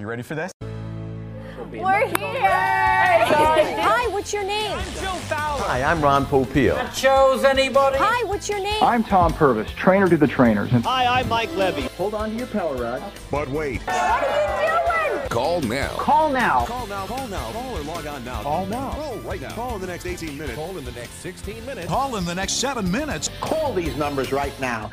Are you ready for this? We're here! Hi, what's your name? Hi, I'm Ron Popeil. Chose anybody? Hi, what's your name? I'm Tom Purvis, trainer to the trainers. And Hi, I'm Mike Levey. hold on to your power rod. But wait. What are you doing? Call now. Call now. Call now. Call now. Call or log on now. Call now. Call right now. Call in the next 18 minutes. Call in the next 16 minutes. Call in the next seven minutes. Call these numbers right now.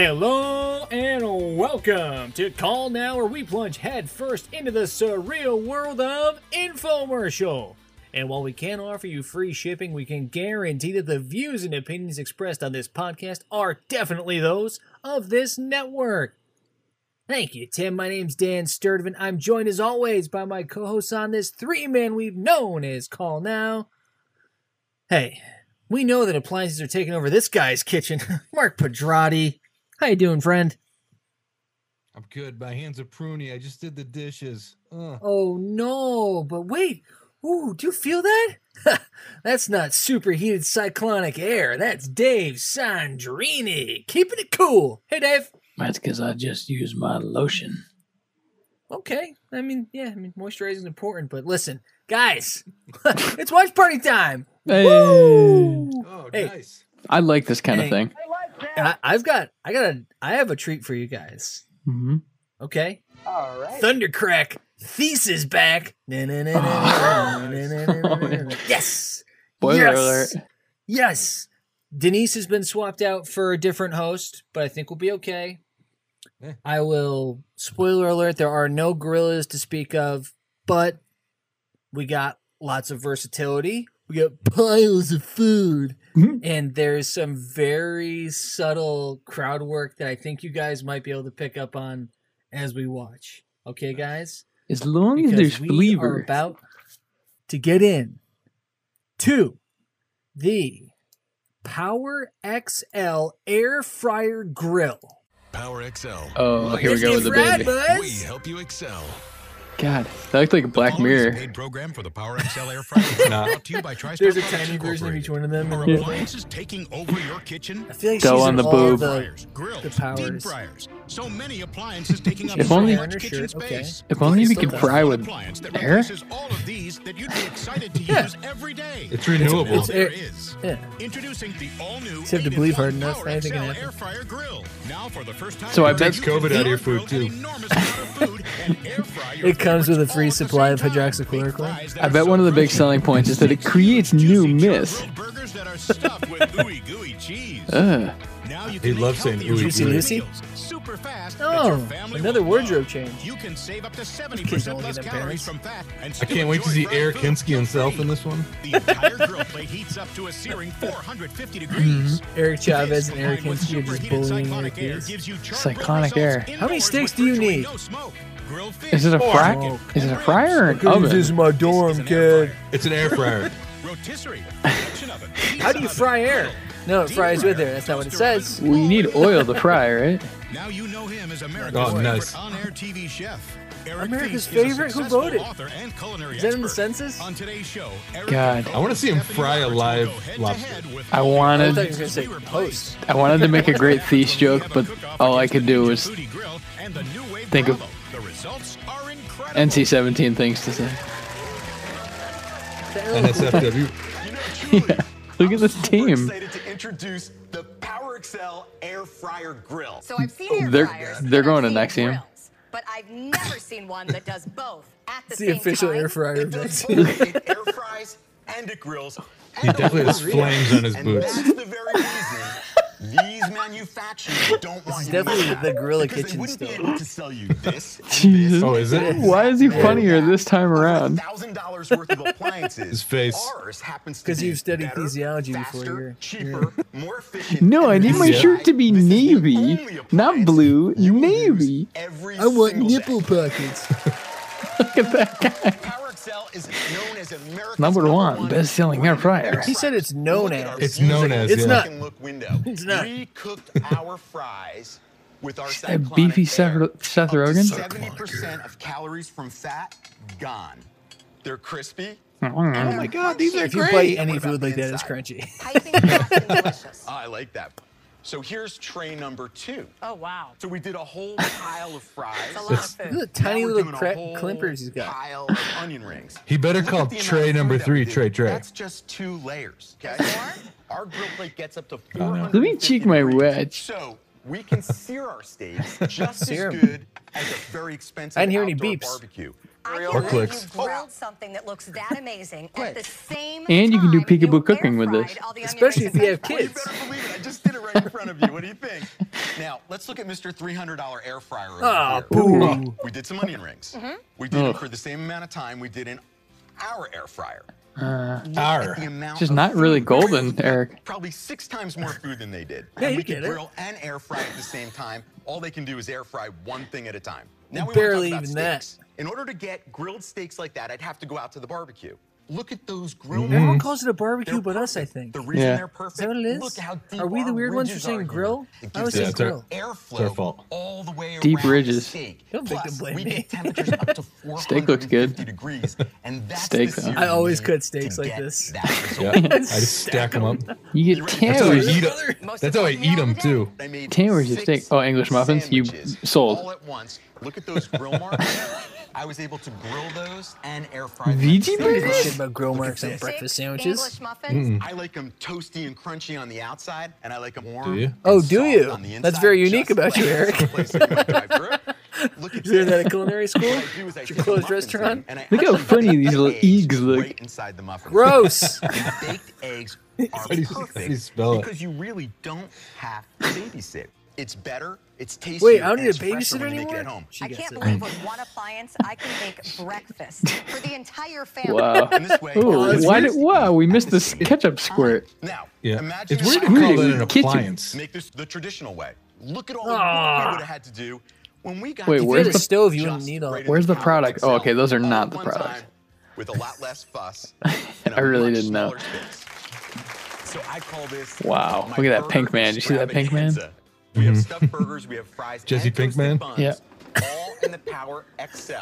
Hello and welcome to Call Now, where we plunge headfirst into the surreal world of infomercial. And while we can't offer you free shipping, we can guarantee that the views and opinions expressed on this podcast are definitely those of this network. Thank you, Tim. My name's Dan Sturdivant. I'm joined as always by my co-hosts on this three-man we've known as Call Now. Hey, we know that appliances are taking over this guy's kitchen. Mark Pedrati. How you doing, friend? I'm good. My hands are pruny. I just did the dishes. Ugh. Oh no, but wait. Ooh, do you feel that? That's not superheated cyclonic air. That's Dave Sandrini. Keeping it cool. Hey, Dave. That's because I just used my lotion. Okay. I mean, yeah, I mean, moisturizing is important, but listen, guys, it's watch party time. Hey! Oh, Hey. nice. I like this kind Hey. of thing. I, have got, I got a, I have a treat for you guys. Mm-hmm. Okay. All right. Thundercrack thesis back. Yes. Spoiler alert. Yes. Denise has been swapped out for a different host, but I think we'll be okay. Yeah. I will. Spoiler alert: there are no gorillas to speak of, but we got lots of versatility. We got piles of food Mhm. And there's some very subtle crowd work that I think you guys might be able to pick up on as we watch. Okay, guys? As long as because there's we are about to get in to the Power XL Air Fryer Grill. Power XL. Oh, here we go with the fried, baby. We help you excel. God, that looked like a Black Following is a Mirror. paid program for the Power XL air fryer. Nah. Brought to you by There's a tiny version of each one of them. Are appliances taking over your kitchen? I feel like Go she's on in the all boob. the- grills, the deep fryers. So many appliances taking up If so only- much kitchen shirt, okay. If only we could fry with air. all of these that you'd be excited to Yeah. use every day. It's renewable. Now It's there air- is. Yeah. Introducing the all-new Just have to believe hard enough, Power anything can air fryer grill. Now for the first time So I bet- COVID out of your food, too. an enormous amount of food and air fry your It comes with a free supply of hydroxychloroquine? I bet one of the big selling points is that it creates new mist. uh. He loves saying ooey Juicy Lucy. Super fast. Oh, another wardrobe change. You can save up to 70% less calories from fat. I can't wait to see Eric Kinski himself in this one. the entire grill plate heats up to a searing 450 mm-hmm. degrees. Mm-hmm. Eric Chavez and Eric Kinski are just bullying Eric Cyclonic air. How many sticks do you need? No is it a pork, fry? smoke. Is it a fryer or an This oven? is my dorm, is kid. It's an air fryer. Rotisserie, How do you fry air? No, it fries with air. That's not what it says. Well, you need oil to fry, right? Now you know him as America's Oh, favorite nice. on-air TV chef. Eric America's Theiss is favorite? Who voted? and culinary Is that in the census? On today's show, Eric God. I wanna see him fry a live go head to lobster. I wanted- I thought you gonna say we host. I wanted to make a great Theiss joke, but all I could do was Foodie Grill and the new wave think of NC-17 things to say. NSFW. Yeah. Look at this team. excited to introduce the Power XL Air Fryer Grill. So I've seen They're- they're going to seen Nexium. But I've never seen one that does both at the It's the official time. air fryer It does both. It air fries and it grills. He definitely has flames on his And boots. That's the very reason these manufacturers don't want you to definitely make that, the Gorilla because Kitchen they wouldn't still. be able to sell you this Jesus. this Oh, is it? Why is he funnier this time around? thousand dollars worth of appliances. His face. Ours happens to 'Cause be you've studied better, kinesiology before you're- cheaper, more efficient. No, I need my this shirt is- to be this navy, not blue, you will use navy. I want nipple day. pockets. Look at that guy. Power is known as America's Number one best-selling air fryer. He said it's known Look at our It's known as, It's yeah. not. Look window. It's not. We cooked our fries with our That beefy. Seth, Seth Rogen. Seventy percent of calories from fat gone. They're crispy. Oh my god, these are If you great. bite any food like that, it's crunchy. Piping hot and delicious. I like that. So here's tray number two. Oh, wow. So we did a whole pile of fries. That's a lot of food. Look at the tiny little doing a cra- whole clippers he's got. Pile of onion rings. He better Look call at the amount tray number three. Tray Tray. That's just two layers. Okay. Our grill plate gets up to Oh, no. Let me cheek my degrees. wedge. So we can sear our steaks just Sear as 'em. good as a very expensive I didn't hear any beeps. barbecue. I Or can't believe clicks. grilled something that looks that amazing at the same And you can do time peekaboo you cooking with air-fried this. all the onion Especially rings if you have french Well, you kids. better believe it. I just did it right in front of you. What do you think? Now, let's look at Mr. $300 air fryer over Ah, here. boo. We did some onion rings. Mm-hmm. We did it for the same amount of time we did in our air fryer. Uh, Arr. The amount just of not really food. golden, Eric. Probably six times more food than they did. Yeah, and you we get can it. grill and air fry at the same time. All they can do is air fry one thing at a time. Now we wanna Barely talk about even that. steaks. In order to get grilled steaks like that, I'd have to go out to the barbecue. Look at those grill Everyone marks. calls it a barbecue They're but us, I think. The reason Yeah. they're perfect. Is that what it is? Look how deep Are we the weird ones for saying grill? It I was gives saying us grill. airflow our fault. all the way Deep around the ridges. steak. Don't make Plus, them blame we me. get temperatures up to Steak looks good. degrees, and that's Steak, the I always cut steaks like this. Yeah. I just stack them up. You get That's That's how I towers. eat them. That's how I eat them too. I made Ten where's your six steak? Oh, English muffins? You sold. All at once. Look at those grill marks. I was able to grill those and air fry them. VG Don't burgers? shit about grill marks on breakfast sandwiches. English muffins. I like them toasty and crunchy on the outside, and I like them warm. Do you? Oh, do you? on the That's very unique about you, like Eric. someplace that you might drive through. Look at You learned that this. at culinary school? What I do Your closed restaurant? and I Look how funny these little eggs eggs look. Right inside the muffins. Gross. Baked eggs are How do you- how do you perfect because you really don't have to babysit. It's better. It's tastier. Wait, I don't need a babysitter when you make it anymore? at home. She I can't it. believe with one appliance I can make breakfast for the entire family. Wow. And this way, Ooh, why did, wow, we missed this ketchup squirt. Now, Yeah. imagine It's weird to call Squirting that an kitchen. appliance. make this the traditional way. Look at all the work Ah. we would have had to do when we got Wait, to where's the stove? You just wouldn't need all- right Where's the Power product? Oh, okay, those are not the one product. With a lot less fuss. and a I really didn't know. So I call this. Wow, look at that pink man. You see that pink man? Extravaganza. We have mm-hmm. stuffed burgers, we have fries, Jesse and Pink buns, Yeah. All in the Power XL,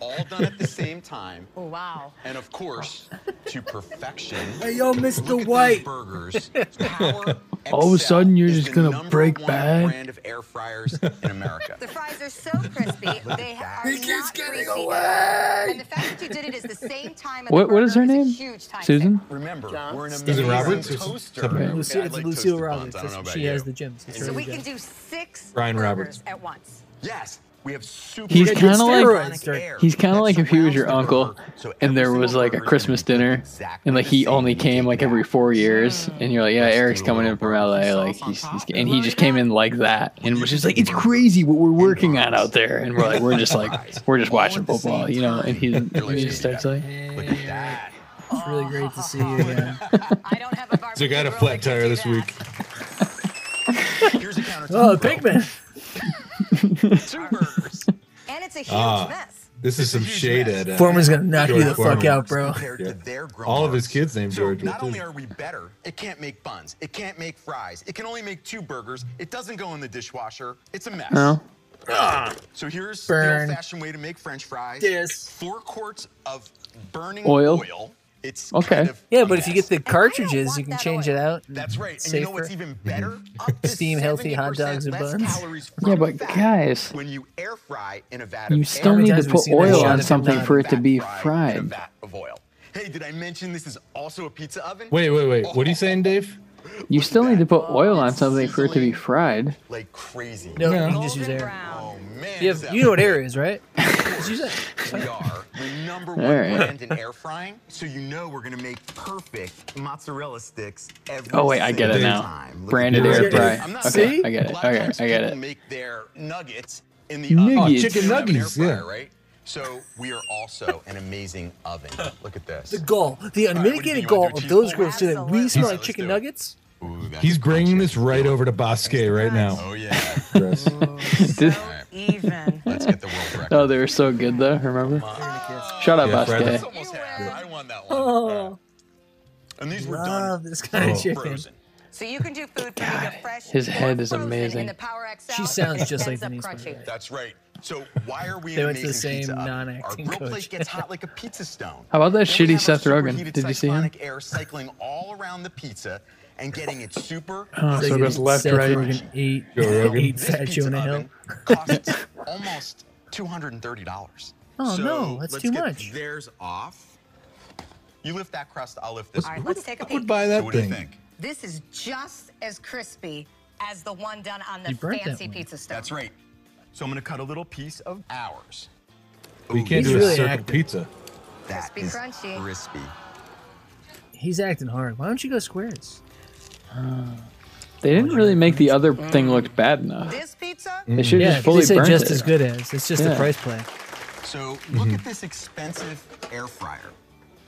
all done at the same time. Oh, wow. And of course, to perfection. Hey, yo, Mr. White. burgers. Power All of a sudden, you're just gonna number break one bad? brand of air fryers in America. The fries are so crispy, they are He keeps not getting greasy. away. And the fact that you did it is the same time. What- the what is her burger a name? huge time Susan? saver. Remember, we're in a Susan Roberts toaster. something? Yeah, I Lucille, like it's Lucille. Roberts. I don't know about She has the gyms. It's So we gym. can do six Brian burgers Roberts. at once. Yes, we have super. He's kinda like- He's kind of like if he was your uncle burger, so and there was like a Christmas dinner exactly and like he only came like every four years and you're like, yeah, Eric's coming in from LA. Like he's, he's and he just came in like that and was just like, it's crazy what we're working on out there. And we're like, we're just like, we're just watching football, you know. And he, and he just starts like, Look at that. It's really great to see you again. I don't have a barbecue So I got a flat tire this week. Here's a countertop. Oh, grill. Pinkman. Two burgers. And it's a huge Ah. mess. This is some huge shade mess. at uh, Foreman's gonna knock you George the fuck out, bro. Compared to their All of his kids named So George will not only are we better, it can't make buns. It can't make fries. It can only make two burgers. It doesn't go in the dishwasher. It's a mess. no. So here's Burn. the old-fashioned way to make French fries. Yes. Four quarts of burning Oil. oil. It's Okay. kind of Yeah, a but if you get the cartridges, you can change oil. it out. That's right. And Safer. you know what's even better? Mm-hmm. Up to Steam healthy hot dogs and less buns. Yeah, but guys, when you air fry in a vat you still need to put oil on something for it to be fry in a fried. vat of oil. Hey, did I mention this is also a pizza oven? Wait, wait, wait. What are you saying, Dave? You Look still need to put oil on something for it to be fried. Like crazy. No, Yeah. you can just use air. Oh man. You, have, you know what air is, right? Just use it. We are the number one All right. brand in air frying, so you know we're gonna make perfect mozzarella sticks every Oh wait, I get it single now. time. Look Branded air fry. I'm not Okay, saying- I get it. lot of Okay, I get it. Make their nuggets in the oven. Nuggets. Oh, chicken They don't air nuggets, fryer, yeah. right? So we are also an amazing oven. Look at this. The goal, the what do you unmitigated think? You gall wanna do of those girls grills so that we Absolutely. smell like chicken nuggets. Ooh, He's bringing this right over to Bosque right now. Oh yeah. Chris. Did- Even. Let's get the world record. oh, they were so good though. Remember? Shut up, Yeah, Fred. Basque. That's almost half. I won that one. Oh, And these were love done this kind of Oh. chicken. frozen. So you can do food from either fresh his head is amazing. The Power XL, She sounds just like Denise, by the crunchy. That's right. So why are we They an went to the amazing same pizza non-acting Our grill coach. plate gets hot like a pizza stone. How about that Then shitty Seth Rogen? Did you see him? air cycling all around the pizza, and getting it super. Oh, so it goes left, Seth right. Rogen ate, Joe Rogan. ate This Fat pizza Jonah Hill. oven costs almost two hundred and thirty dollars. Oh, so no, that's let's too get much. Theirs off. You lift that crust, I'll lift this. All right, one. let's take a Who would peek. buy So that what do you thing? think? This is just as crispy as the one done on the You burnt that fancy pizza stove. That's right. So I'm gonna cut a little piece of ours. We Ooh, can't He's do really a circle active. pizza. That Crispy is crunchy. crispy. He's acting hard. Why don't you go squares? They didn't really make the other thing look bad enough. This pizza, They should Yeah, just fully they say burnt just it. as good as. It's just Yeah. the price play. So look mm-hmm. at this expensive air fryer.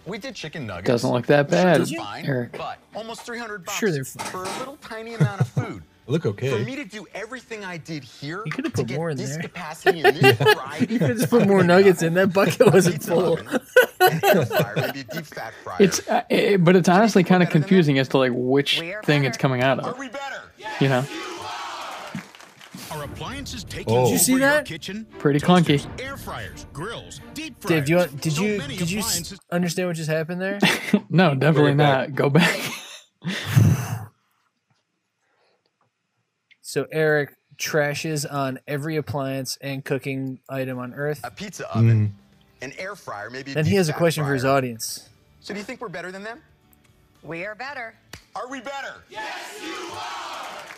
We did chicken nuggets. Doesn't look that bad, they're fine, Eric. But almost 300 bucks Sure they're fine. for a little tiny amount of food. Look okay. For me to do everything I did here You could've to put get more in this there. capacity and this variety, You could just put more nuggets in. That bucket wasn't full. oven, an air fryer, maybe a deep fat fryer. It's, uh, it, but it's honestly kind of confusing as to like which We are thing better. it's coming out Are of. we better? You know, Are appliances taking Oh. Did over you see your that? kitchen? Pretty clunky. Air fryers, grills, deep fryers. Dave, do you want, did So you many did you s- appliances- understand what just happened there? no, definitely not. Go back. So Eric trashes on every appliance and cooking item on Earth. A pizza oven, mm. an air fryer, maybe. A Then he has a fat question for his audience. So do you think we're better than them? we are better. Are we better? Yes, you are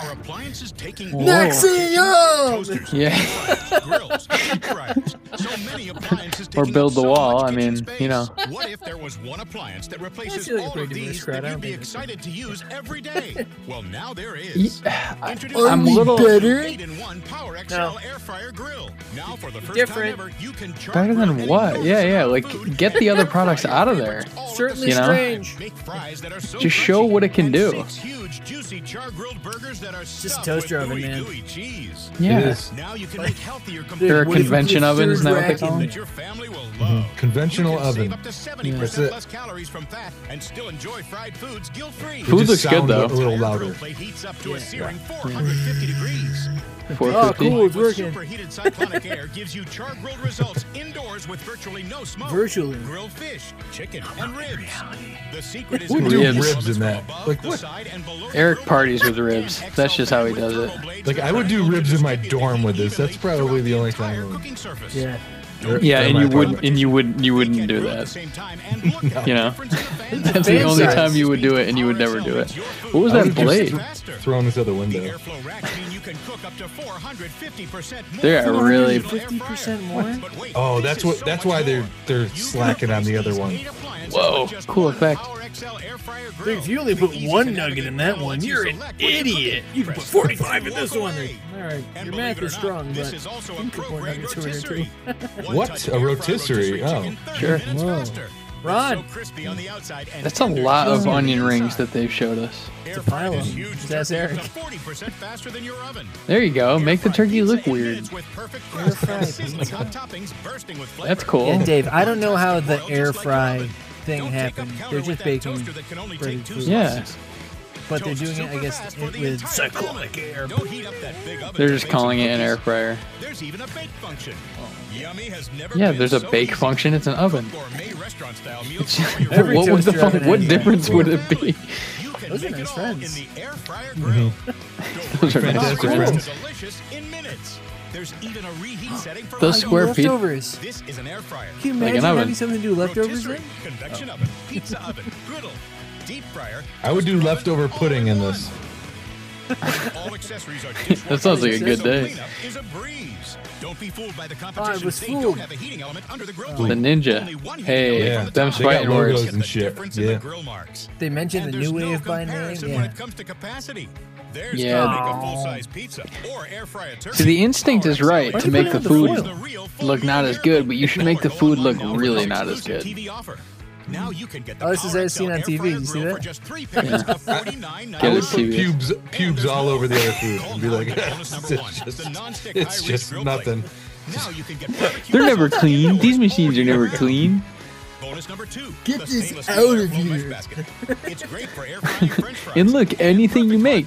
appliances taking Nexium! Toasters, Yeah. fryers, grills, deep fryers. So many appliances Or build the so wall, I mean, kitchen you know. What if there was one appliance that replaces feel like a all of these that you'd be excited to use every day? Well, now there is. Yeah, I, I'm a little- Better? 8-in-1 Power XL No. air fryer grill. Now for the first Different. time ever, you can charge Better than what? Yeah, yeah. Like, get the other products out of there. Certainly You know? strange. time. Make fries that are so Just show what it can do. Huge, juicy char-grilled burgers that are Just a toaster oven, gooey, man. gooey cheese. Yeah. It is Now you can make healthier They're a convention it's oven, isn't that what they call them? that your family will mm-hmm. love. Conventional you can oven. Save up to 70% That's it. less calories from fat and still enjoy fried foods guilt-free. Food It just looks good though. A little louder. plate heats up to a searing 450 degrees. Mm-hmm. Oh, 450. cool. It's With working. Superheated cyclonic air gives you char-grilled results indoors with virtually no smoke. Virtually. Grilled fish, chicken, and ribs. The secret is Who do ribs ribs in that? Like what? side, and below the Eric parties with ribs. XL That's just how he does it. Like, I would do ribs in my dorm with this. That's probably the only entire time I would- cooking surface. Yeah. Yeah, and you They're my and you wouldn't, you wouldn't do Can grill at the that. same time and look at the You know? difference in the fan That's the only size. time you would do it, and you would never do it. What was that blade? Throwing this out the The window. airflow racks mean you can cook up to 450% more. They are really- 50% more? Oh, that's what. That's why they're they're slacking on the other one. Eight appliances Whoa, cool effect. Power XL air fryer Dude, if you only put one nugget in that one, you're an select what you're idiot. You can put 45 in this one. All right, your believe math is strong, but you can put more nuggets over there, rotisserie. One What? A rotisserie? Oh. Sure. Whoa. Faster. Ron. So crispy on the outside and That's a lot of juicy on onion rings that they've showed us. Air a pile of them. huge Just ask turkey Eric. 40% faster than your oven. There you go. Make the turkey look weird. with perfect crust Air-fried and sizzling pizza. hot toppings bursting with. That's cool. Yeah, Dave, I don't know how the air fry thing Don't take up happened. They're just that baking toaster that can only breaded food. Yeah. Slices. But they're doing it, I guess, it with entire cyclonic air. Don't heat up that big oven They're just calling it an air fryer. There's even a bake function. Oh. Yummy has never Yeah, there's a so bake easy. function. It's an oven. Gourmet restaurant style meals It's- for what would the toaster fuck? oven What difference would it be? Those are nice friends. in the air fryer grill. Those are nice friends. Friends. to delicious in minutes. There's even a reheat setting for Those square feet. leftovers. This is an air fryer. Can you Like an imagine oven. having something to do leftovers Rotisserie, in? convection oven, pizza oven, griddle, deep fryer. I would do leftover pudding in this. All accessories are That sounds like a good day. is a. Don't be fooled by the I competition. was they fooled. don't have a heating element under the grill The ninja. Only one heating Hey, element Yeah. from the them's top. They fighting words. and shit. difference in the grill marks. They mentioned the there's new no wave by name. comparison Yeah. when it comes to capacity. There's Yeah. to make a full-size pizza or air fry a turkey. See, the instinct is right Why to make the food? The look not as good, but you should make the food look really not as exclusive good. TV offer. Now you can get the Oh, this is Power as seen on TV. You see that? For just three payments of $49.99. Get I it, would put pubes pubes all over the other food and be like, it's just, it's just nothing. Now you can get They're never clean. These machines are never clean. Bonus number two. Get this out of here. It's great for air frying French fries. And look, anything you make,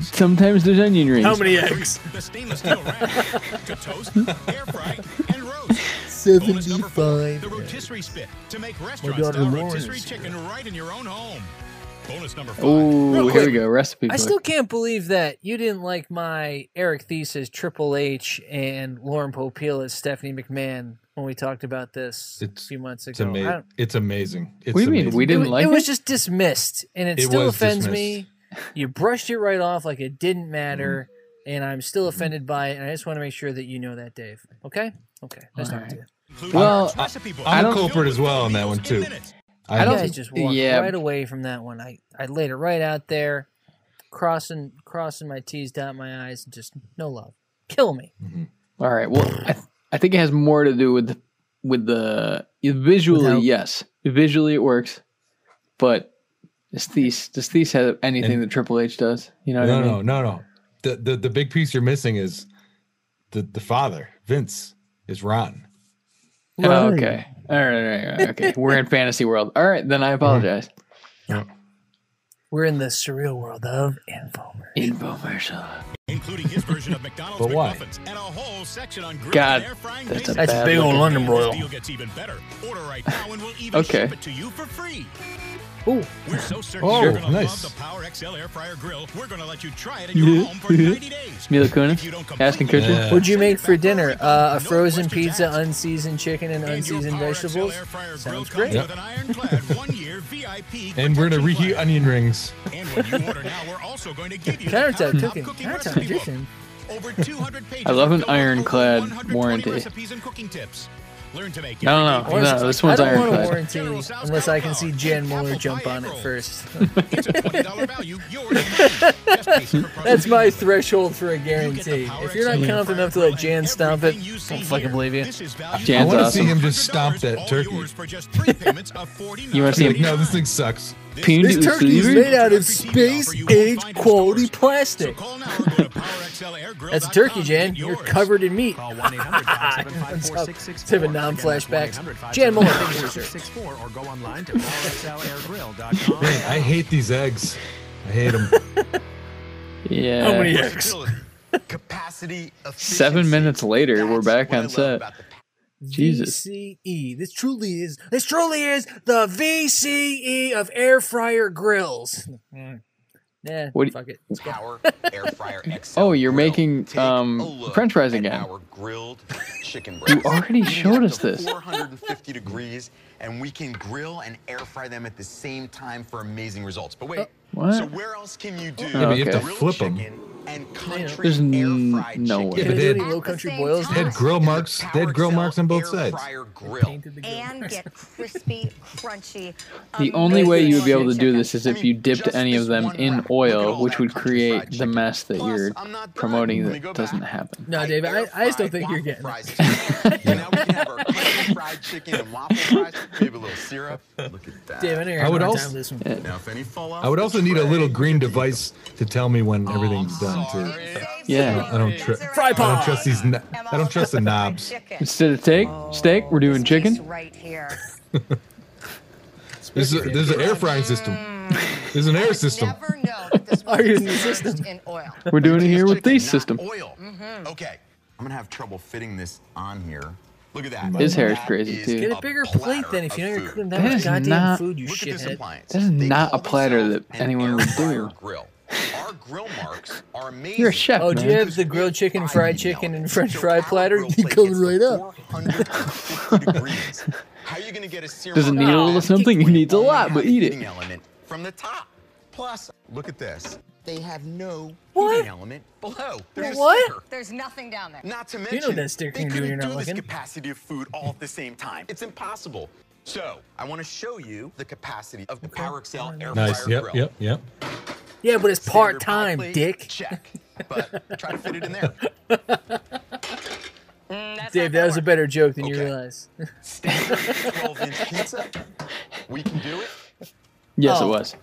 sometimes there's onion rings. How many eggs? The stainless steel rack to toast, air fry, and roast. Bonus number four, 75. the rotisserie spit to make restaurant-style rotisserie is chicken right in your own home. Bonus number five. Oh, Real here we go. Recipe I book. still can't believe that you didn't like my Eric Thesis, Triple H, and Lauren Popeil as Stephanie McMahon when we talked about this It's- a few months ago. I amazing. It's amazing. It's What do you mean? We It, didn't wa- like it it? was just dismissed, and it, It still offends dismissed. me. You brushed it right off like it didn't matter, Mm-hmm. and I'm still offended by it. And I just want to make sure that you know that, Dave. Okay? Okay. That's not Alright. It. Including Well, Mark's recipe. I I'm culprit as well on that one too. I I You don't- guys just walked yeah. right away from that one. I, I laid it right out there, crossing crossing my T's, dot my I's, and just no love. Kill me. Mm-hmm. All right. Well, I, th- I think it has more to do with the, with the visually. Without- yes, visually it works, but does these does these have anything And- that Triple H does? You know what no, I mean? no, no, no. The, the the big piece you're missing is the the father, Vince, is Ron. Oh, okay. All right, all right, all right. Okay. We're in fantasy world. All right, then I apologize. We're in the surreal world of Infomer. Infomercial. Including his version of McDonald's But why? McMuffins and a whole section on grilled God, air frying that's a. That's bad big old London broil. Deal gets even better. Order right now and we'll even Okay. ship it to you for free. Ooh, We're so certain Oh, you're gonna nice. love the Power XL air fryer grill. We're gonna let you try it at your home for 90 days. Mila If Kunis, you don't Ashton completely Kutcher. Yeah. what'd you make for dinner? Uh, a frozen pizza, unseasoned chicken, and And unseasoned vegetables. air fryer grill Sounds great. with an ironclad one-year VIP And we're gonna reheat onion rings. And when you order now, we're also going to give you the Countertop Top cooking. cooking Countertop recipe book. edition. Over 200 pages I love an filled with over ironclad 120 warranty. Recipes and cooking tips. Learn to make No, no, everyday no, this like one's I don't want a warranty unless I can see Jan apple Mueller jump on it first. It's a $20 value. Yours and mine. Just pay super price That's my threshold for a You get the guarantee. If you're not confident enough to let Jan stomp it, I don't fucking believe you. This is value Jan's I want to awesome. see him just stomp that all turkey. yours for just three payments of You wanna see him- No, this thing sucks. Peanut This turkey is made out of space-age quality plastic. That's a turkey, Jan. You're covered in meat. Call 1-800-575-4664 Have a non-flashbacks. Jan Mueller, thank you, sir. 664 or go online to Man, I hate these eggs. I hate them. Yeah. How many eggs? Capacity. Seven minutes later, we're back what I on love set. About the Jesus. VCE. This truly is. This truly is the VCE of air fryer grills. Mm. Nah, What do you- fuck it. Let's. Power Air Fryer XL. Oh, you're grill. making, um, french fries again. Our grilled chicken You already showed us this. 450 degrees, and we can grill and air fry them at the same time for amazing results. But wait, What? so where else can you do Yeah, but you have to grilled flip 'em. Chicken and country There's n- air fried no chicken? way. Yeah, Can but I they had, low At the country boils? they had grill marks. They had grill marks on both sides. Fryer grill. The grill. and get crispy, crunchy. The only way you would be able to do this is if you dipped any of them in wrap. Look at oil, which would create the mess that Plus, you're I'm not done. promoting that doesn't happen. No, David, I, I just don't think you're getting it. fries too. and now we can have our country fried chicken and waffle fries, maybe a little syrup. Look at that. Dave, I I would also- time this one. Now, if any fall off I would the also need a little green device to tell me when Oh, everything's done too. Yeah. I don't tr- Fry I don't trust these. kn- I don't trust the knobs. Instead of steak, steak, we're doing This piece chicken. right here. There's a, there's an air frying system. There's an air system. Never know that this was you the system? in oil. We're doing it here with chicken, these not system. Oil. Mm-hmm. Okay, I'm gonna have trouble fitting this on here. Look at that. His hair is crazy, is too. Get a bigger plate then if you know you're cooking that That much goddamn not- food, you Look at this shithead. That is They not a platter that anyone would do. Grill. Our grill marks are amazing. You're a chef, Oh, do you have the grilled chicken, fried chicken, and french So fry platter? You plate coming right up. 450. How are you gonna get a serum? Does it need a little something? It needs a lot, but eat it. Element from the top. Plus, look at this. They have no What? heating element below. There's What? a sticker. There's nothing down there. Not to mention know mention, that sticker they can do when couldn't you're do not this looking. capacity of food all at the same time. It's impossible. So, I want to show you the capacity of the Power XL air Nice. fryer Yep. grill. Yep. Yep. Yeah, but it's part time, dick. Check. But try to fit it in there. Mm, Dave, that was a better joke than you realize. Standard 12 inch pizza. We can do it. Yes, it Oh. was.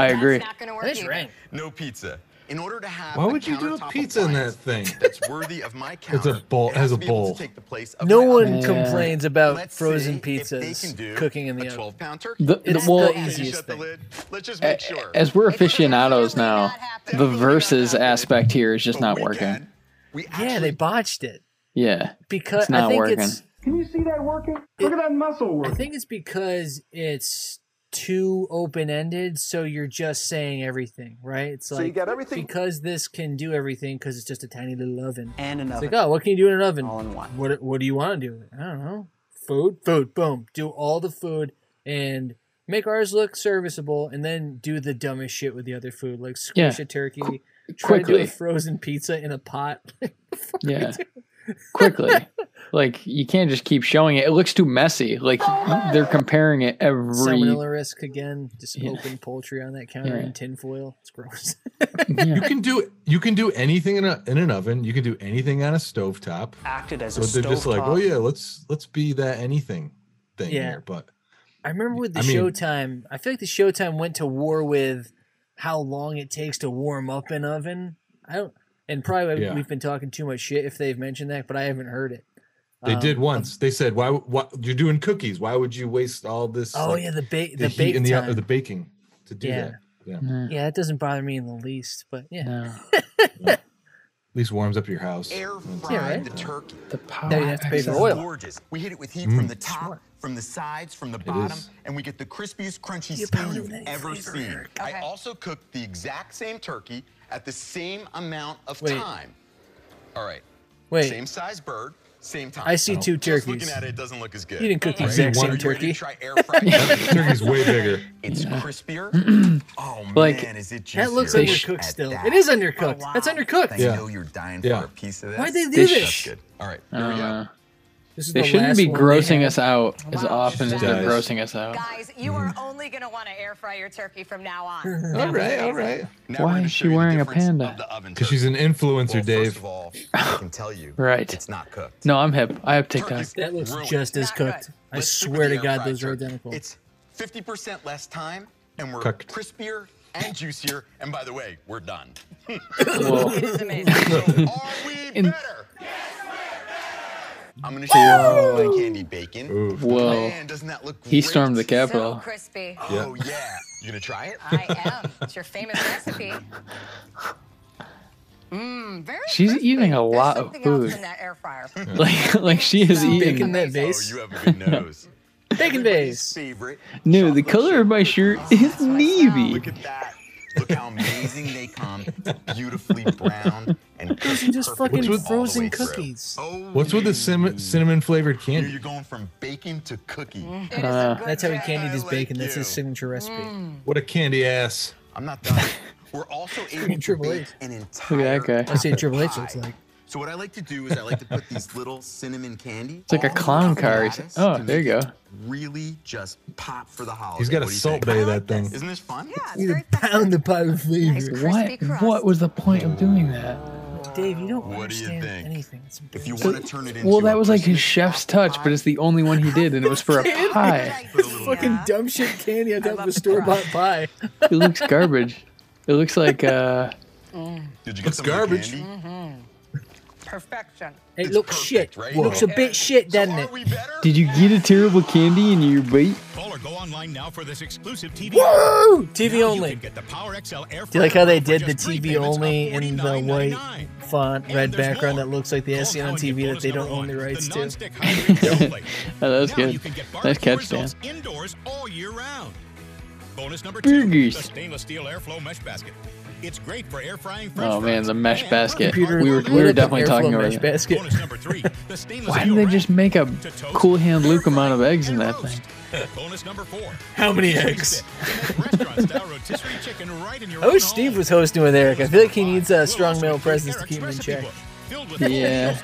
I agree. That's not gonna work That's either. right. No pizza. In order to have Why would you do a pizza in that thing? That's worthy of my counter. a bowl- it has has a to be able bowl. to take the place of No one oven. Yeah. complains about Let's frozen see pizzas cooking in the oven. 12 pound turkey. The, the, It's well, the easiest thing. lid? Let's just make sure. as we're aficionados now, not the versus aspect here is just But not we working. can. We Yeah, they botched it Yeah. because It's not I think working. it's Can you see that working? Look at that muscle work. I think it's because it's too open ended, so you're just saying everything, right? It's So like you got everything- because this can do everything because it's just a tiny little oven. And an It's oven. like, oh, what can you do in an oven? All in one. What What do you want to do? I don't know. Food, food, boom. Do all the food and make ours look serviceable, and then do the dumbest shit with the other food, like squish Yeah. a turkey, Qu- try to do a frozen pizza in a pot. Yeah. Quickly. Like you can't just keep showing it. It looks too messy. Like they're comparing it every Salmonella risk again. Just Yeah. open poultry on that counter Yeah. in tinfoil. It's gross. You can do you can do anything in a in an oven. You can do anything on a stovetop. Acted as So a they're just like, oh yeah, let's let's be that anything thing Yeah. here. But I remember with the I mean- Showtime, I feel like the Showtime went to war with how long it takes to warm up an oven. I don't, and probably Yeah. we've been talking too much shit if they've mentioned that, but I haven't heard it. they Um, did once. They said, why what you're doing cookies? Why would you waste all this? Oh like, yeah, the bake, the, the, heat bake and the time. uh, the baking to do Yeah. that. Yeah. At yeah, it doesn't bother me in the least. But yeah, At least warms up your house. Air fried Yeah, right? the turkey. the power. Now you have to pay This for is oil. gorgeous. We hit it with heat Mm. from the top, from the sides, from the bottom, is. and we get the crispiest, crunchy You skin you've ever seen. Eric. I also cooked the exact same turkey at the same amount of Wait. time. All right. wait, Same size bird, same time. I see two Just turkeys. looking at it, it doesn't look as good. You didn't cook the All exact same Are you ready turkey. to Try air fried Turkey's way bigger. It's crispier. oh Like, man, is it juicy? that looks undercooked still. that. It is undercooked. Oh, That's undercooked. I Yeah. know you're dying Yeah. for a piece of this. Why'd they do They this? That's good. All right, here we go. Uh, This is they the shouldn't be grossing us out as Wow. often as they're grossing us out. Guys, you are only going to want to air fry your turkey from now on. All right, all right. Now Why is she show you the wearing a panda? of the oven Because she's an influencer, well, Dave. First of all, I can tell you, Right. it's not cooked. No, I'm hip. I have TikTok. That looks ruined. just as Not good. cooked. I Let's swear to God, those are identical. It's 50% less time, and we're Cooked. crispier and juicier. And by the way, we're done. Whoa. It is amazing. So are we better? I'm gonna show you my candy bacon. Whoa. Man, doesn't that look He great? stormed the so Capitol. crispy. Oh yeah. You gonna try it? I am. It's your famous recipe. Mmm, very She's crispy. eating a lot of something else food. in that air fryer. Like, like she is No. eating. Bacon that Oh, vase. you have a good nose. Bacon base. favorite. No, the color of my shirt is navy. Look at that. Look how amazing they come. Beautifully brown and Those are just perfect fucking all the frozen cookies. Oh, What's with the cinnamon cinnamon flavored candy? you're going from bacon to cookie. Uh, That's how he candied his I like bacon. That's his signature recipe. What a candy ass. I'm not done. We're also able to Triple bake H. an Look at that guy. I see what Triple H looks like. So what I like to do is I like to put these little cinnamon candy. It's like a all clown over the car. Oh, there you go. Really just pop for the holiday. He's got a What do you salt bay, I that thing. this. Isn't this fun? Yeah, it's You very to pound the pie with Nice. What? crispy crust. What was the point of doing that? Dave, you don't What do you understand think? anything. If you want to turn it into Well, that was like his chef's apple touch, but it's the only one he did, and it was for a pie. fucking dumb shit candy on top of love a store bought pie. It looks garbage. It looks like uh, Did you get Looks some of the garbage. candy? Perfection. It It's looks perfect, shit. right? Looks a bit shit, doesn't are it? did you get a terrible candy in your bite? Call or go online now for this exclusive TV. Woo! TV you only. get the Power XL air Do you like how they did the TV only in the white font, And red background more. that looks like the Call SC now on and get TV that they don't own the one, rights to? non-stick high-grade grill plate. Oh, that was Now good. you can get Nice catch, Dan. results indoors all year round. Bonus number two, Burgers. the stainless steel airflow mesh basket. It's great for air frying Oh french man, fries the mesh basket. Computer We were we were definitely talking airflow about mesh it. basket. Three, Why didn't they just make a to cool hand Luke amount of eggs in that roast. thing? Bonus number four. How many eggs? stick to make restaurant-style rotisserie chicken right in your I wish. Steve was hosting with Eric. I feel like he needs a strong male presence to keep him in check. Filled with Yeah.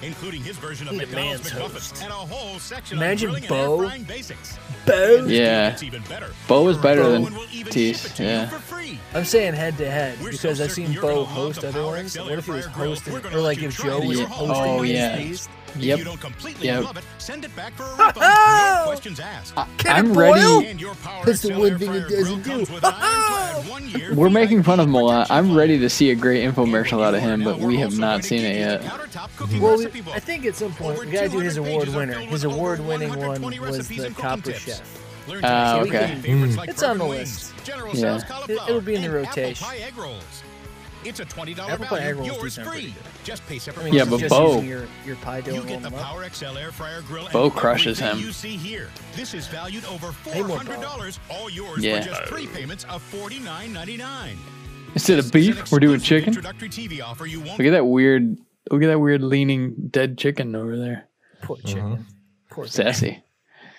Meals in minutes, including his version of Need a McDonald's man's McMuffins host. and a whole section Imagine on grilling Bo. and frying basics. Bo. Yeah. It's even better. Bo was better Bo than will even Tease, ship it to you yeah. for free. I'm saying head to head because so I've seen you're Bo host the other Power ones. What if he was Air Fryer hosting, or like if Joe it was at Yeah. home. hosting Oh, one of yeah. these? If Yep. you don't completely Yep. love it, send it back for a refund. no questions asked. I'm boil? ready. And your Power That's the one thing it doesn't do. comes with an ironclad one-year We're making fun of him a lot. I'm ready to see a great infomercial out of him, but we're have not seen it yet. Well, recipe book. I think at some point we gotta do his award winner. filled His award winning one was the Copper. Chef. Learn to Ah, okay. Mm. It's on the list. Yeah. It, it'll be in the and apple rotation. Pie egg rolls. It's a $20 Apple pie egg value. Yours free. Just pay I separate mean, Yeah, but Bo- using your, your pie dough You get the rolling them up. Power XL air fryer grill and Bo crushes him. You see here. This is valued over $400. All yours Yeah. for just three payments of $49.99. Instead of This is an beef, we're doing chicken. TV offer you Look at that weird. Look at that weird leaning dead chicken over there. Poor chicken. Uh-huh. Poor guy. Sassy.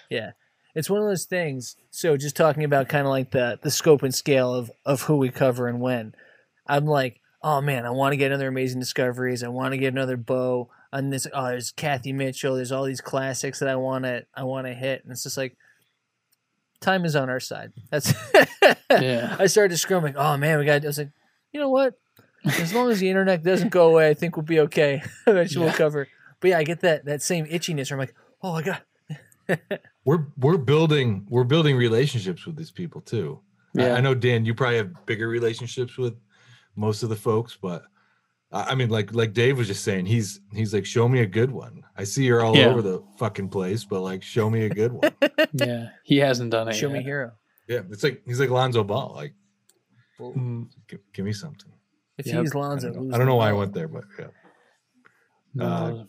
Yeah. It's one of those things. So just talking about kind of like the the scope and scale of of who we cover and when. I'm like, oh man, I want to get another amazing discoveries. I want to get another bow on this. Oh, there's Cathy Mitchell. There's all these classics that I want to I want to hit, and it's just like time is on our side. That's Yeah. I started scrumming. Oh man, we got. I was like, you know what? As long as the internet doesn't go away, I think we'll be okay. Eventually, we'll cover. But yeah, I get that that same itchiness. Where I'm like, oh my god. We're we're building we're building relationships with these people too. I- Yeah. I, know Dan, you probably have bigger relationships with most of the folks, but I I mean, like like Dave was just saying, he's he's like, show me a good one. I see you're all Yeah. over the fucking place, but like, show me a good one. Yeah. He hasn't done it Show me hero. yeah, it's like he's like Lonzo Ball. Like, Mm. give, give me something. If Yep. he's I Lonzo, don't know, I don't know why I went there, but yeah. Uh,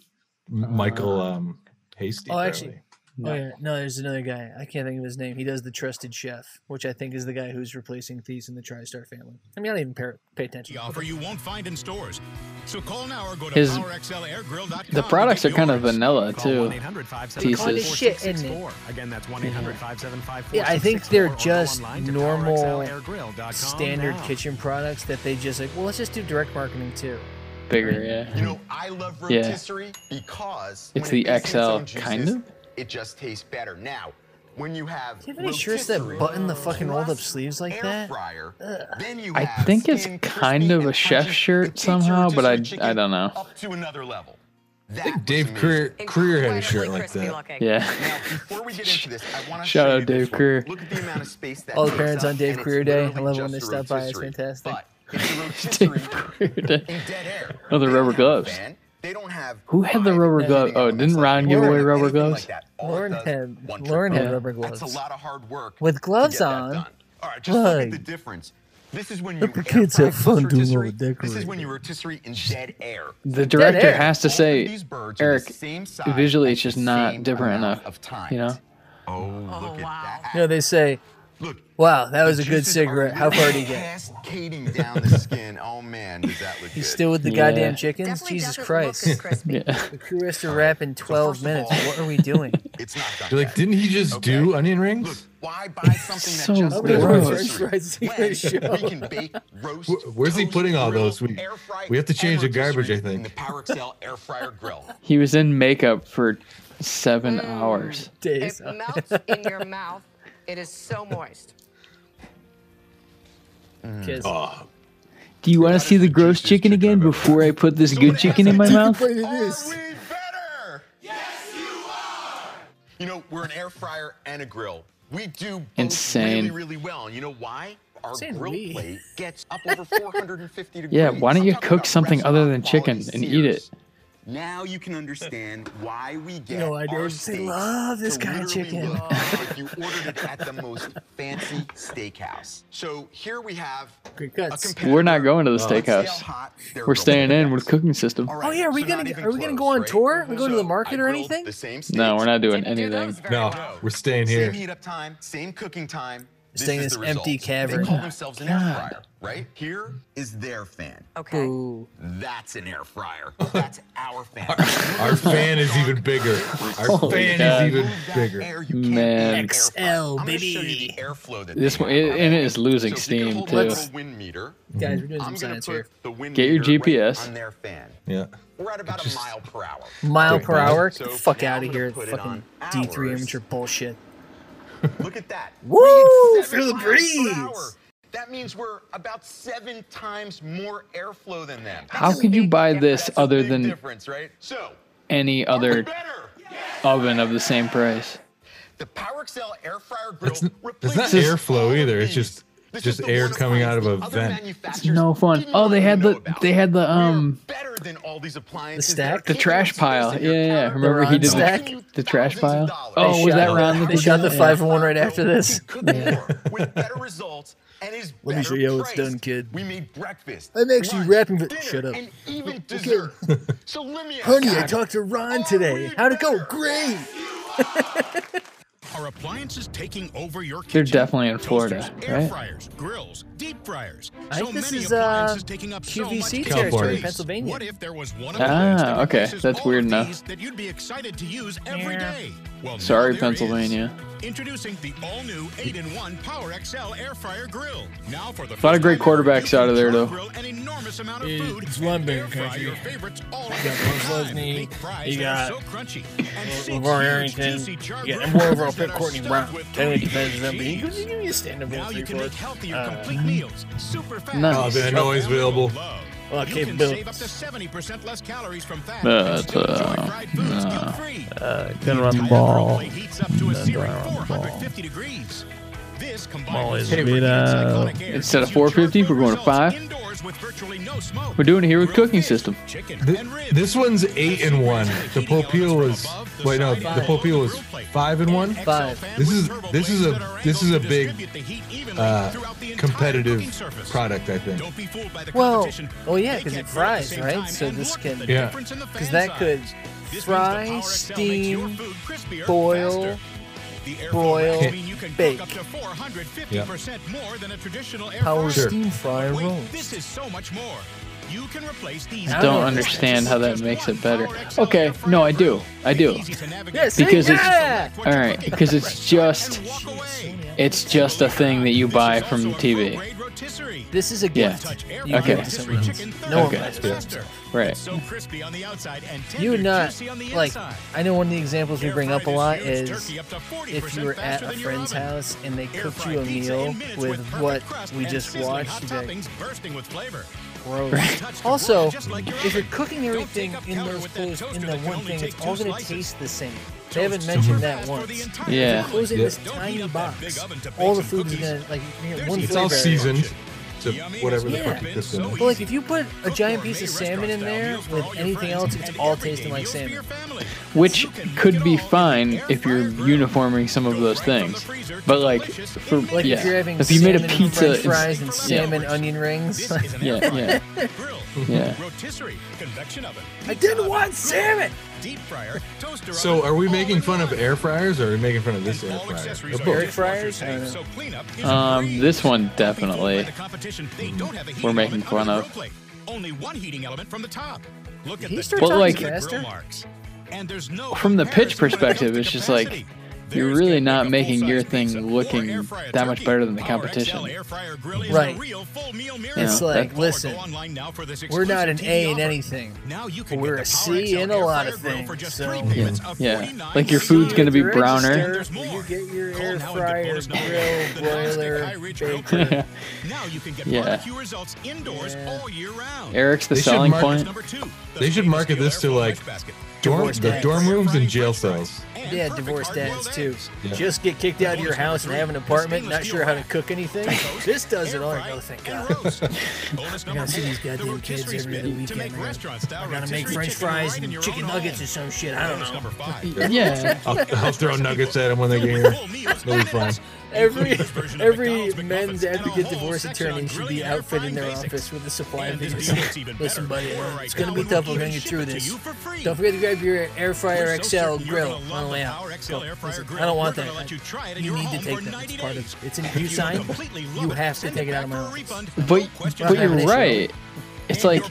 Michael um Hasty. Oh, actually, apparently. oh yeah, no, there's another guy. I can't think of his name. He does the Trusted Chef, which I think is the guy who's replacing Theiss in the TriStar family. I mean, I don't even pay, pay attention. The offer you won't find in stores. So call now or go to His- powerxlairgrill.com. The products are kind of vanilla too. 1-800-575-4664. Pieces. Of shit, isn't it? Again, that's 1-800-575-4664 Yeah, I think they're just normal standard now. kitchen products that they just like. Well, let's just do direct marketing too. Bigger, yeah. You know, I love Yeah. rotisserie because It's the it bastes in its XL, juices, kind of? It just tastes better. Now, when you have Do you have any shirts that button the fucking rolled up sleeves like air that? Fryer, then you I have think it's kind of a and chef shirt somehow, but I- I don't know. Up to another level. I think Dave amazing. Career Career had a shirt like that. looking. Yeah. Now, before we get into this, I want to Shout show out Dave one. Career. Look at the amount of space that All the parents on Dave and Career Day. I love when they stop by. It's fantastic. But it's a rotisserie Dave Career Day. in dead air. Oh, the rubber don't have a gloves. fan. They don't have Who had the rubber editing glove- oh, didn't like Ron that. give away rubber gloves? Like that. All it Lauren had- one Lauren had rubber gloves. That's a lot of hard work With gloves on. All right, just look at the difference. This is when you Let the kids have fun doing all rotisserie. the This is when you rotisserie in dead air. The director air. has to say, these birds are Eric, the same visually it's just not different enough. Of time. You know? Oh, look oh, at wow. that. You know, they say, Look, "Wow, that was a good cigarette. How far did he get?" Cascading down the skin. Oh man, does that look He's good? still with the Yeah. goddamn chickens. Definitely Jesus doesn't Christ! Look as crispy. Yeah. The crew has to wrap in 12 first of minutes. all- What are we doing? It's not done. You're like, yet. didn't he just Okay. do onion rings? Look, why buy something that So just gross. does Gross. rotisserie French fries when secret show. we can bake, roast, Where- where's he toast, putting all grill, those? We- air fry, we have to change and the garbage, I rotisserie think. In the PowerXL air fryer grill. He was in makeup for seven mm. hours. Days. It melts in your mouth. It is so moist. Kiss. Oh, Do you want to see the gross chicken again before I put this good chicken in my mouth? Are we better? Yes, you are. You know, we're an air fryer and a grill. We do Insane. really, really well. And you know why? Our Saying grill we. plate gets up over 450 degrees. Yeah, why don't you cook something other than chicken and eat it? Sears. Now you can understand why we get know why, our Dave? They steaks love this to kind of chicken. look like you ordered it at the most fancy steakhouse. So here we have Great a cuts. competitor. We're not going to the Let's steakhouse. hot We're staying in is. with cooking system. All Oh yeah, are we so gonna not are we gonna go on right? tour? We going to the market or anything? The same No, we're not doing Didn't anything. those no, well. we're staying here. Same heat up time, same cooking time. This Staying in is this the empty results. cavern. They call themselves an air fryer, right? Here is their fan. Okay. Ooh. That's an air fryer. That's our fan. Our fan is even bigger. Our Holy fan God. is even bigger. air, you Man. XL, fryer. Show baby. you the airflow that This one, it, and it is losing So if you can steam too. up a wind meter, Guys, we're doing I'm some science here. the wind Get your meter right GPS. on their fan. Yeah. We're at about a mile per hour. Mile per hour? So fuck out of here. Fucking D3 amateur bullshit. Look at that. Woo! Feel the seven miles per breeze. That means we're about seven times more airflow than them. How That's a could you buy this That's other than difference, right? So, any other oven of the same price? The PowerXL air fryer grill That's, n- that's not airflow either. It's just these. This just air coming out of a appliance the other vent. manufacturers No fun. Oh, they had the about. they had the um better than all these appliances stack? the trash pile. exposing Yeah, yeah. Remember he on did stack? the, the trash pile? Oh, They was that the- Ron? that They shot the Yeah. five and one right after this. You could more with better results and is Let me show you how it's done, kid. We made breakfast. I'm actually lunch, rapping for- dinner, Shut up. And even dessert. so let me Honey, you, I talked to Ron today. How'd it go? Great. Are appliances taking over your kitchen? They're definitely in Florida, Toasters, air right? fryers, grills, deep fryers. I so think this many is, uh, appliances taking up so much QVC kitchen territory. Pennsylvania. What if there was one Ah, appliance that okay, that's weird enough. that you'd be excited to use every Yeah. day? Well, now Sorry, there is. Pennsylvania. Introducing the all-new 8-in-1 Power XL Air Fryer Grill. Now for the A lot of great first time ever, quarterbacks out of there, though. grill an enormous amount of It's food and linebacker air country. your favorites all You got the Bruce. Lesney, you got so crunchy. And LaVar Arrington. juicy char Yeah, grilled and moreover, I'll burgers pick Courtney Brown. with Tell me meat it depends on and but he cheese. you give me a stand up Now you can make healthier, Uh, complete meals super fast. Nice. Oh, man, I know available. Well, You okay, can save up to 70% less calories from fat. Uh, and still uh, enjoy fried foods uh, guilt-free. Uh, The gonna run the ball. heats up to a searing run the ball. 450 degrees. This combined Always with beat super up. cyclonic air Instead of 450, we're going to five. indoors with virtually no smoke. We're doing it here with cooking fish, system. chicken, Th- this one's eight and one. The Popeil was wait no, the Popeil was five and one. Five. This is this is a this is a big uh, competitive product, I think. Don't be fooled by the Well, oh yeah, because it grill at the fries, right? So this can, Yeah. difference in the because that could This means the fry, Power XL makes your steam, boil, faster. The air broil, fryers mean you can bake. cook up to 450% more than a traditional air Power fryer. steam fryer Wait, rolls. This is so much more. You can replace these. I Don't don't understand how that makes it better. Okay, no, I do. I do. Yeah, see? Because it's all right. Because it's just it's just a thing that you buy from the TV. This is a Yeah. gift. You Okay. give it to. No one Okay. buys it. Right. So crispy on the outside and You would not juicy on the like. I know one of the examples we bring up a lot is huge is turkey up to 40% if you were at a friend's house and they cooked you a meal in with what we just watched. hot you'd be like, toppings bursting with flavor. Gross. Touch Also, broil just like your if you're cooking everything in those with that clothes in the that one thing, it's all going to taste the same. They haven't mentioned that once. the entire Yeah. If it goes in Yeah. this tiny heat up that big box, oven to bake all the food is going to like you get There's one the It's all flavor. seasoned to whatever the Yeah. fuck it's So in. But like if you put a giant piece of salmon in there with anything else, it's all tasting like salmon. Which could be fine if you're uniforming some of those things. But like for Like yeah, if you're having if you made a salmon and pizza, French fries and yeah. salmon onion rings. Yeah, yeah. Yeah. Rotisserie, convection oven. I didn't want salmon. Deep fryer, toaster So are we making fun of air fryers or are we making fun of this air fryer? accessories Or are both? Air fryers? safe, I don't know. so cleanup is a Um, this one Don't be fooled definitely. By the competition. They hmm. don't have a heating We're making element on fun the of. grill plate. Only one heating element from the top. Look at He the starts Well, talking like- grill marks. And there's no From the pitch comparison when it comes perspective, it's just like capacity. You're really not making your thing looking air fry a that much better than the competition. Fryer grill Right. a real full meal Yeah. It's like, listen, go online now for this we're not an A in anything. Now you But can we're get a the C Power XL in a lot of things, so- Yeah, yeah. Like your food's gonna be browner. register, There's. You get your air now and get fryer, grill, The broiler, baker. Now you can Yeah. barbecue results indoors Yeah. all year round. Eric's the They selling market- point. Number two, the They should market this to like dorm, the dorm rooms and jail cells. And Yeah, perfect divorce dads too. Yeah. Just get kicked out of your house and have an apartment, not sure how to cook anything. This does it all. I thank God. I gotta see these four, the goddamn kids every spit other to weekend. make man. restaurant-style I gotta make French fries and chicken nuggets home. or some shit. I don't Bonus know. number five. Yeah. I'll, I'll throw nuggets at them when they get here. They'll be fine. Every every men's advocate divorce attorney should be outfitted in their office with a supply of these. Listen, buddy, uh, it's gonna be tough. We're gonna get through this. Don't forget to grab your air fryer XL grill on the way out. Go. I don't want that. You need to take that. It's part of. It's in. You sign. You have to take it out of my office. But but you're right. It's like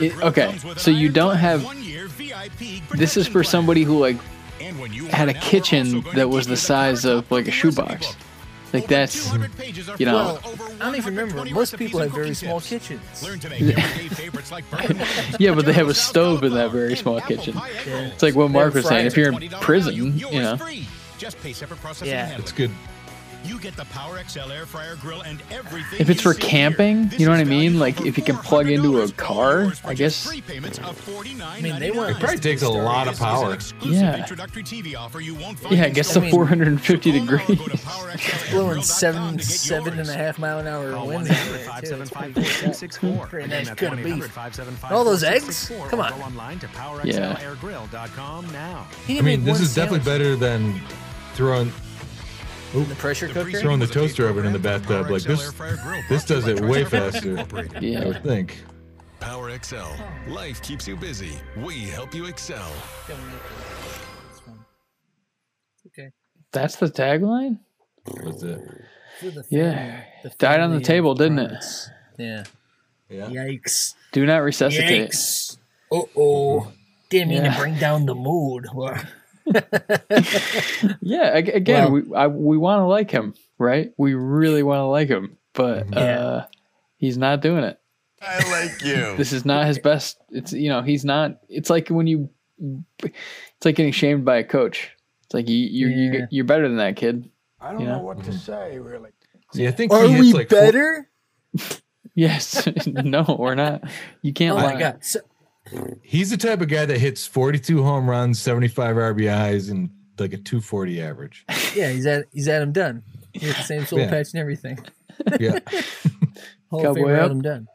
it, okay. So you don't have. This is for somebody who like had a kitchen that was the size of like a shoebox. Like that's you know. Well, I don't even remember. Most people have very small kitchens. Yeah, but they have a stove in that very small kitchen. It's like what Mark was saying. If you're in prison, you know. Just pay separate processing Yeah. and handling. It's good. You get the Power XL air fryer grill and everything. If it's for camping, here. you know what I mean? Like if you can plug into a car, I guess. payments of I mean, they want. It probably takes a lot of This is an power. Yeah. introductory TV offer you won't find Yeah, I guess the I mean, 450 Call now or go to degrees. PowerXLAirGrill.com blowing seven, to get seven and yours. a half mile an hour winds 1 too. It's 575 pretty good. 4664. Pretty Again, nice that's cut of 1 beef. All those eggs? Come on. Online to Yeah. now. I mean, this is definitely better than throwing. Ooh, The pressure cooker. throwing the toaster oven in the bathtub like this. This does it way faster. I Yeah. would think. Power XL. Life keeps you busy. We help you excel. Okay. That's the tagline. Was it? The Yeah. the Died on the table, didn't it? Yeah. Yeah. Yikes. Do not resuscitate. Yikes. Uh oh. Didn't mean Yeah. to bring down the mood. Yeah. Again, Well- we I, we want to like him, right? We really want to like him, but Yeah. uh, he's not doing it. I like you. This is not his best. It's you know he's not. It's like when you, it's like getting shamed by a coach. It's like you you Yeah. you you're better than that kid. I don't You know know? what to say, really. See, I think Are he we hits like four- better? Yes. no, we're not. You can't Oh lie. my god. So, he's the type of guy that hits 42 home runs, 75 RBIs, and like a 240 average. yeah, he's at he's Adam Dunn. He has the same soul Yeah. patch and everything. Yeah. Hall Cowboy of Famer up. Adam Dunn.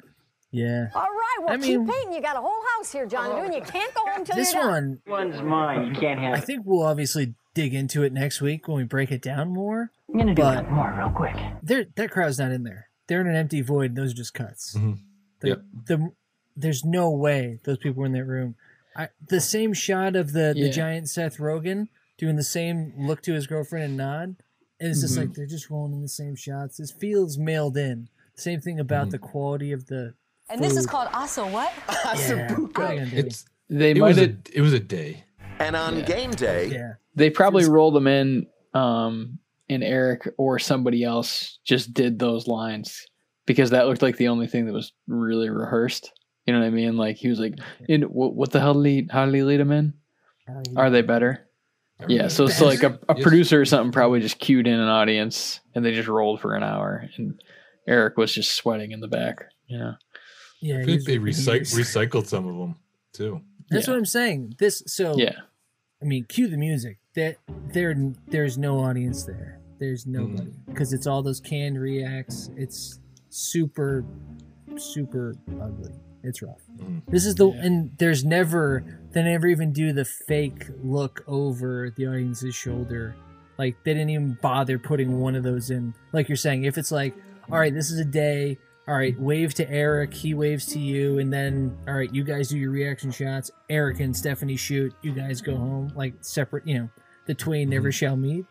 Yeah. All right, well, I mean- keep painting. You got a whole house here, John, and you can't go home till This you're done. one, One's mine. You can't have it. I think we'll obviously dig into it next week when we break it down more. I'm gonna do but- that more real quick. There, that crowd's not in there. They're in an empty void. And those are just cuts. Mhm. The, Yep. the, there's no way those people were in that room. I, the same shot of the, the giant Seth Rogen doing the same look to his girlfriend and nod. And it's just Mhm. like they're just rolling in the same shots. This feels mailed in. Same thing about the quality of the. And this is called Asa what? Yeah. What are you gonna do? It's They it might was, a, it was a day. And on game day, yeah. They probably rolled them in, um, and Eric or somebody else just did those lines because that looked like the only thing that was really rehearsed. You know what I mean? Like he was like, "In what, what the hell did he, how did he lead them in? Are they better?" Yeah, so it's like a, a Yes. producer or something probably just cued in an audience and they just rolled for an hour, and Eric was just sweating in the back. You know, Yeah. I he think they he recyc- was- recycled some of them too. That's Yeah. what I'm saying. This so yeah, I mean, cue the music. That there, there's no audience there. There's mm-hmm. nobody because it's all those canned reacts. It's super, super ugly. It's rough. Mhm. This is the and there's never they never even do the fake look over the audience's shoulder. Like they didn't even bother putting one of those in. Like you're saying, if it's like, all right, this is a day. All right, wave to Eric. He waves to you, and then all right, you guys do your reaction shots. Eric and Stephanie shoot. You guys go home like separate. You know, the twain never shall meet.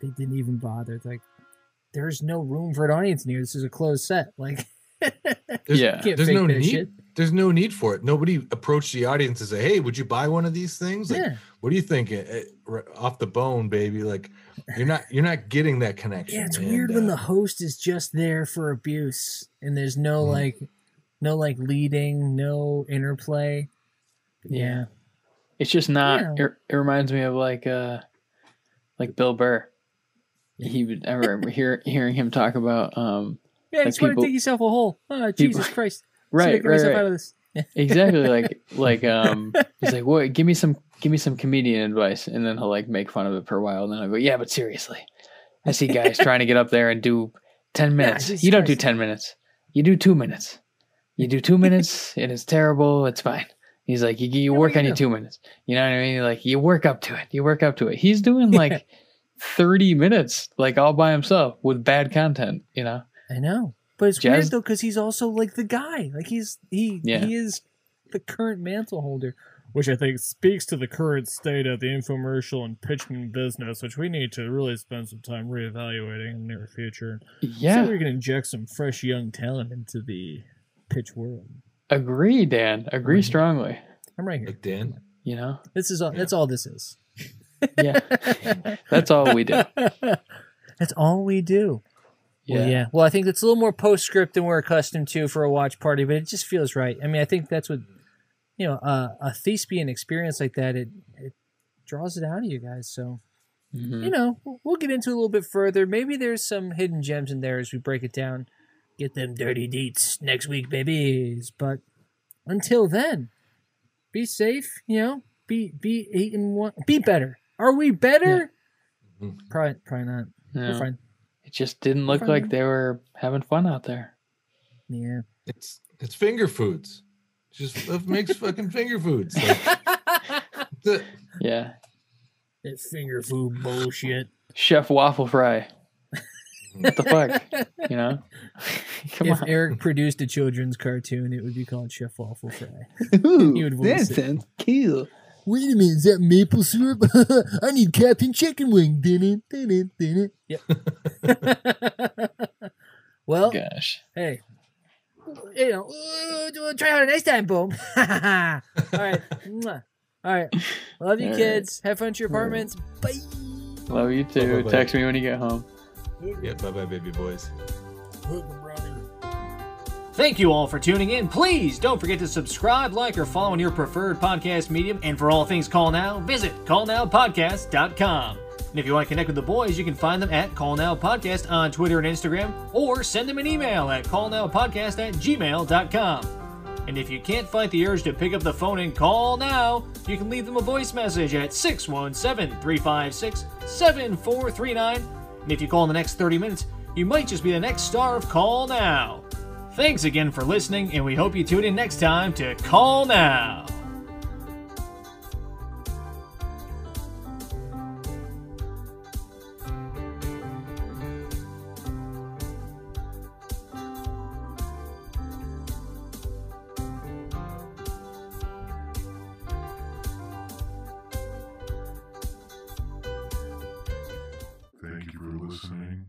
They didn't even bother. It's like there's no room for an audience in here. This is a closed set. Like There's, Yeah. There's no need. shit. There's no need for it. Nobody approached the audience and say, "Hey, would you buy one of these things?" Like, Yeah. what do you think? R- Off the bone, baby. Like, you're not you're not getting that connection. Yeah, it's And, weird when uh, the host is just there for abuse and there's no Mhm. like no like leading, no interplay. Yeah. it's just not. Yeah. It, it reminds me of like uh, like Bill Burr. He would. I remember hear, hearing him talk about um, Yeah, you Like just want to people- dig yourself a hole. Oh, people- Jesus Christ. Right, right, right. out of this. Exactly like like um he's like what? Give me some give me some comedian advice. And then he'll like make fun of it for a while. And then i'll go yeah but seriously. I see guys trying to get up there and do 10 minutes. Jesus you don't do 10 minutes. You do two minutes. You do two minutes and it's terrible. It's fine. He's like you, you work on your two minutes. You know what i mean? Like you work up to it. You work up to it. He's doing like 30 minutes like all by himself with bad content you know? I know. But it's Jazz- weird though because he's also like the guy. Like he's he Yeah. he is the current mantle holder. Which I think speaks to the current state of the infomercial and pitching business, which we need to really spend some time reevaluating in the near future. See yeah if we can inject some fresh young talent into the pitch world. agree dan agree Mhm. strongly I'm right here. like Dan. you know This is all. That's all this is. yeah that's all we do That's all we do. Yeah. Well, yeah. Well, I think it's a little more postscript than we're accustomed to for a watch party, but it just feels right. I mean, I think that's what you know. Uh, a thespian experience like that, it it draws it out of you guys. So Mhm. you know, we'll- get into it a little bit further. Maybe there's some hidden gems in there as we break it down. Get them dirty deets next week, babies. But until then, be safe. You know, be be eight and one. Be better. Are we better? Mhm. Probably, probably not. We're fine. It just didn't look Fine. like they were having fun out there. Yeah. It's it's finger foods. Just makes fucking finger foods. Like, Yeah. It's finger food bullshit. Chef Waffle Fry. What the fuck? You know? Come if on. Eric produced a children's cartoon, it would be called Chef Waffle Fry. Ooh, He would that voice it. sounds cool. Wait a minute, is that maple syrup? I need Captain Chicken Wing. Did it, did it, did it. Yep. well, Gosh. hey, you know, uh, try harder next time, boom. All right. All right. Love you, All right. kids. Have fun at your apartments. Bye. Love you too. Bye-bye. Text me when you get home. Yeah, bye bye, baby boys. Thank you all for tuning in. Please don't forget to subscribe, like, or follow on your preferred podcast medium. And for all things Call Now, visit callnowpodcast.com. And if you want to connect with the boys, you can find them at Call Now Podcast on Twitter and Instagram, or send them an email at callnowpodcast at gmail.com. And if you can't fight the urge to pick up the phone and call now, you can leave them a voice message at 617 356 7439. And if you call in the next 30 minutes, you might just be the next star of Call Now. Thanks again for listening, and we hope you tune in next time to Call Now. Thank you for listening.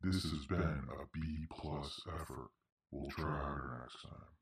This has been a B plus effort. We'll try harder next time.